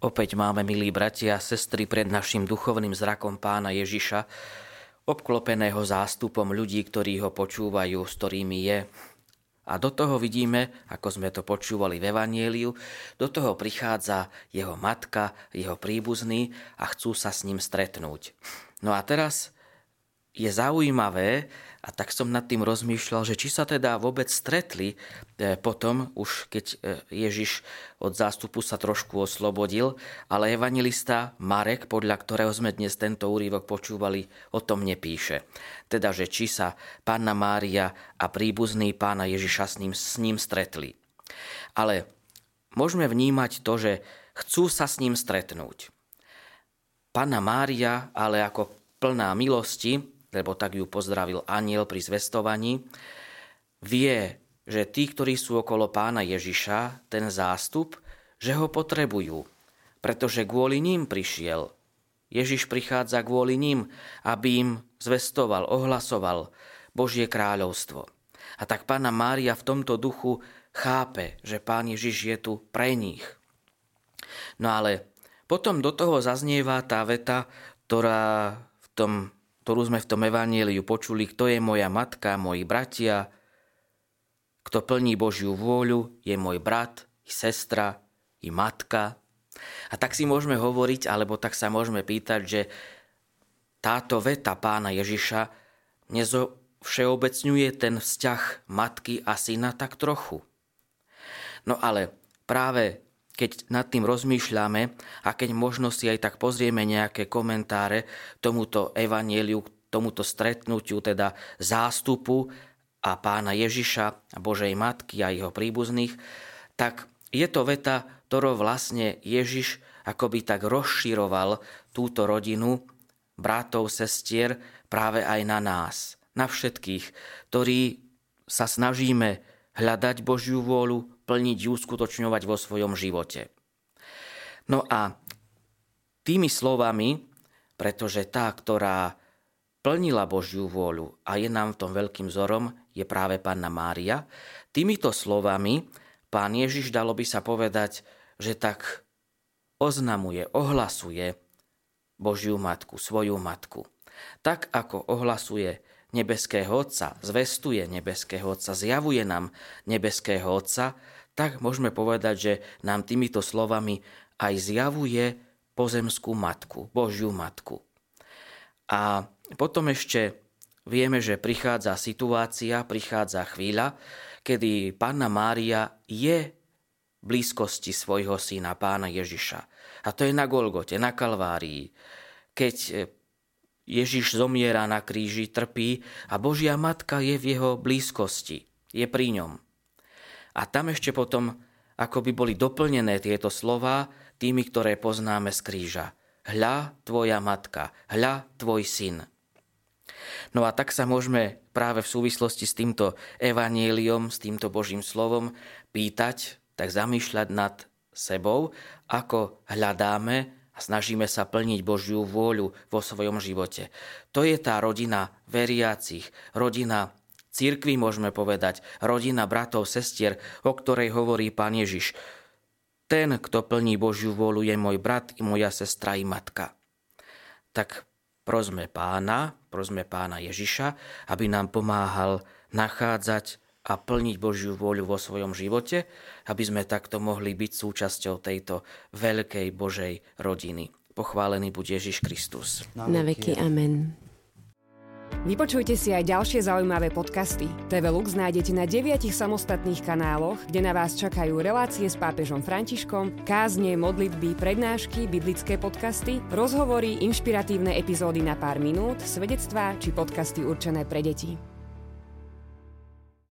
Opäť máme, milí bratia a sestry, pred našim duchovným zrakom pána Ježiša, obklopeného zástupom ľudí, ktorí ho počúvajú, s ktorými je. A do toho vidíme, ako sme to počúvali v Evanieliu, do toho prichádza jeho matka, jeho príbuzný a chcú sa s ním stretnúť. No a teraz je zaujímavé, a tak som nad tým rozmýšľal, že či sa teda vôbec stretli e, potom, už keď e, Ježiš od zástupu sa trošku oslobodil, ale evangelista Marek, podľa ktorého sme dnes tento úrivok počúvali, o tom nepíše. Teda, že či sa pána Mária a príbuzný pána Ježiša s ním, s ním stretli. Ale môžeme vnímať to, že chcú sa s ním stretnúť. Pána Mária, ale ako plná milosti, lebo tak ju pozdravil aniel pri zvestovaní, vie, že tí, ktorí sú okolo pána Ježiša, ten zástup, že ho potrebujú, pretože kvôli ním prišiel. Ježiš prichádza kvôli ním, aby im zvestoval, ohlasoval Božie kráľovstvo. A tak pána Mária v tomto duchu chápe, že pán Ježiš je tu pre nich. No ale potom do toho zaznieva tá veta, ktorá v tom ktorú sme v tom evaníliu počuli, kto je moja matka, moji bratia, kto plní Božiu vôľu, je môj brat, i sestra, i matka. A tak si môžeme hovoriť, alebo tak sa môžeme pýtať, že táto veta pána Ježiša nezo všeobecňuje ten vzťah matky a syna tak trochu. No ale práve keď nad tým rozmýšľame a keď možno si aj tak pozrieme nejaké komentáre tomuto evanieliu, tomuto stretnutiu, teda zástupu a pána Ježiša, Božej Matky a jeho príbuzných, tak je to veta, ktorou vlastne Ježiš akoby tak rozširoval túto rodinu bratov, sestier práve aj na nás, na všetkých, ktorí sa snažíme hľadať Božiu vôľu, plniť ju, skutočňovať vo svojom živote. No a tými slovami, pretože tá, ktorá plnila Božiu vôľu a je nám v tom veľkým vzorom, je práve Panna Mária, týmito slovami pán Ježiš, dalo by sa povedať, že tak oznamuje, ohlasuje Božiu matku, svoju matku. Tak ako ohlasuje nebeského Otca, zvestuje nebeského Otca, zjavuje nám nebeského Otca, tak môžeme povedať, že nám týmito slovami aj zjavuje pozemskú matku, Božiu matku. A potom ešte vieme, že prichádza situácia, prichádza chvíľa, kedy Panna Mária je v blízkosti svojho syna, pána Ježiša. A to je na Golgote, na Kalvárii. Keď Ježiš zomiera na kríži, trpí a Božia Matka je v jeho blízkosti, je pri ňom. A tam ešte potom, ako by boli doplnené tieto slova tými, ktoré poznáme z kríža. Hľa tvoja matka, hľa tvoj syn. No a tak sa môžeme práve v súvislosti s týmto evaníliom, s týmto Božím slovom pýtať, tak zamýšľať nad sebou, ako hľadáme snažíme sa plniť Božiu vôľu vo svojom živote. To je tá rodina veriacich, rodina církvy, môžeme povedať, rodina bratov, sestier, o ktorej hovorí pán Ježiš. Ten, kto plní Božiu vôľu, je môj brat i moja sestra i matka. Tak prosme pána, prosme pána Ježiša, aby nám pomáhal nachádzať a plniť Božiu vôľu vo svojom živote, aby sme takto mohli byť súčasťou tejto veľkej Božej rodiny. Pochválený buď Ježiš Kristus. Na veky amen. Vypočujte si aj ďalšie zaujímavé podcasty. TV Lux nájdete na deviatich samostatných kanáloch, kde na vás čakajú relácie s pápežom Františkom, kázne, modlitby, prednášky, biblické podcasty, rozhovory, inšpiratívne epizódy na pár minút, svedectvá či podcasty určené pre deti.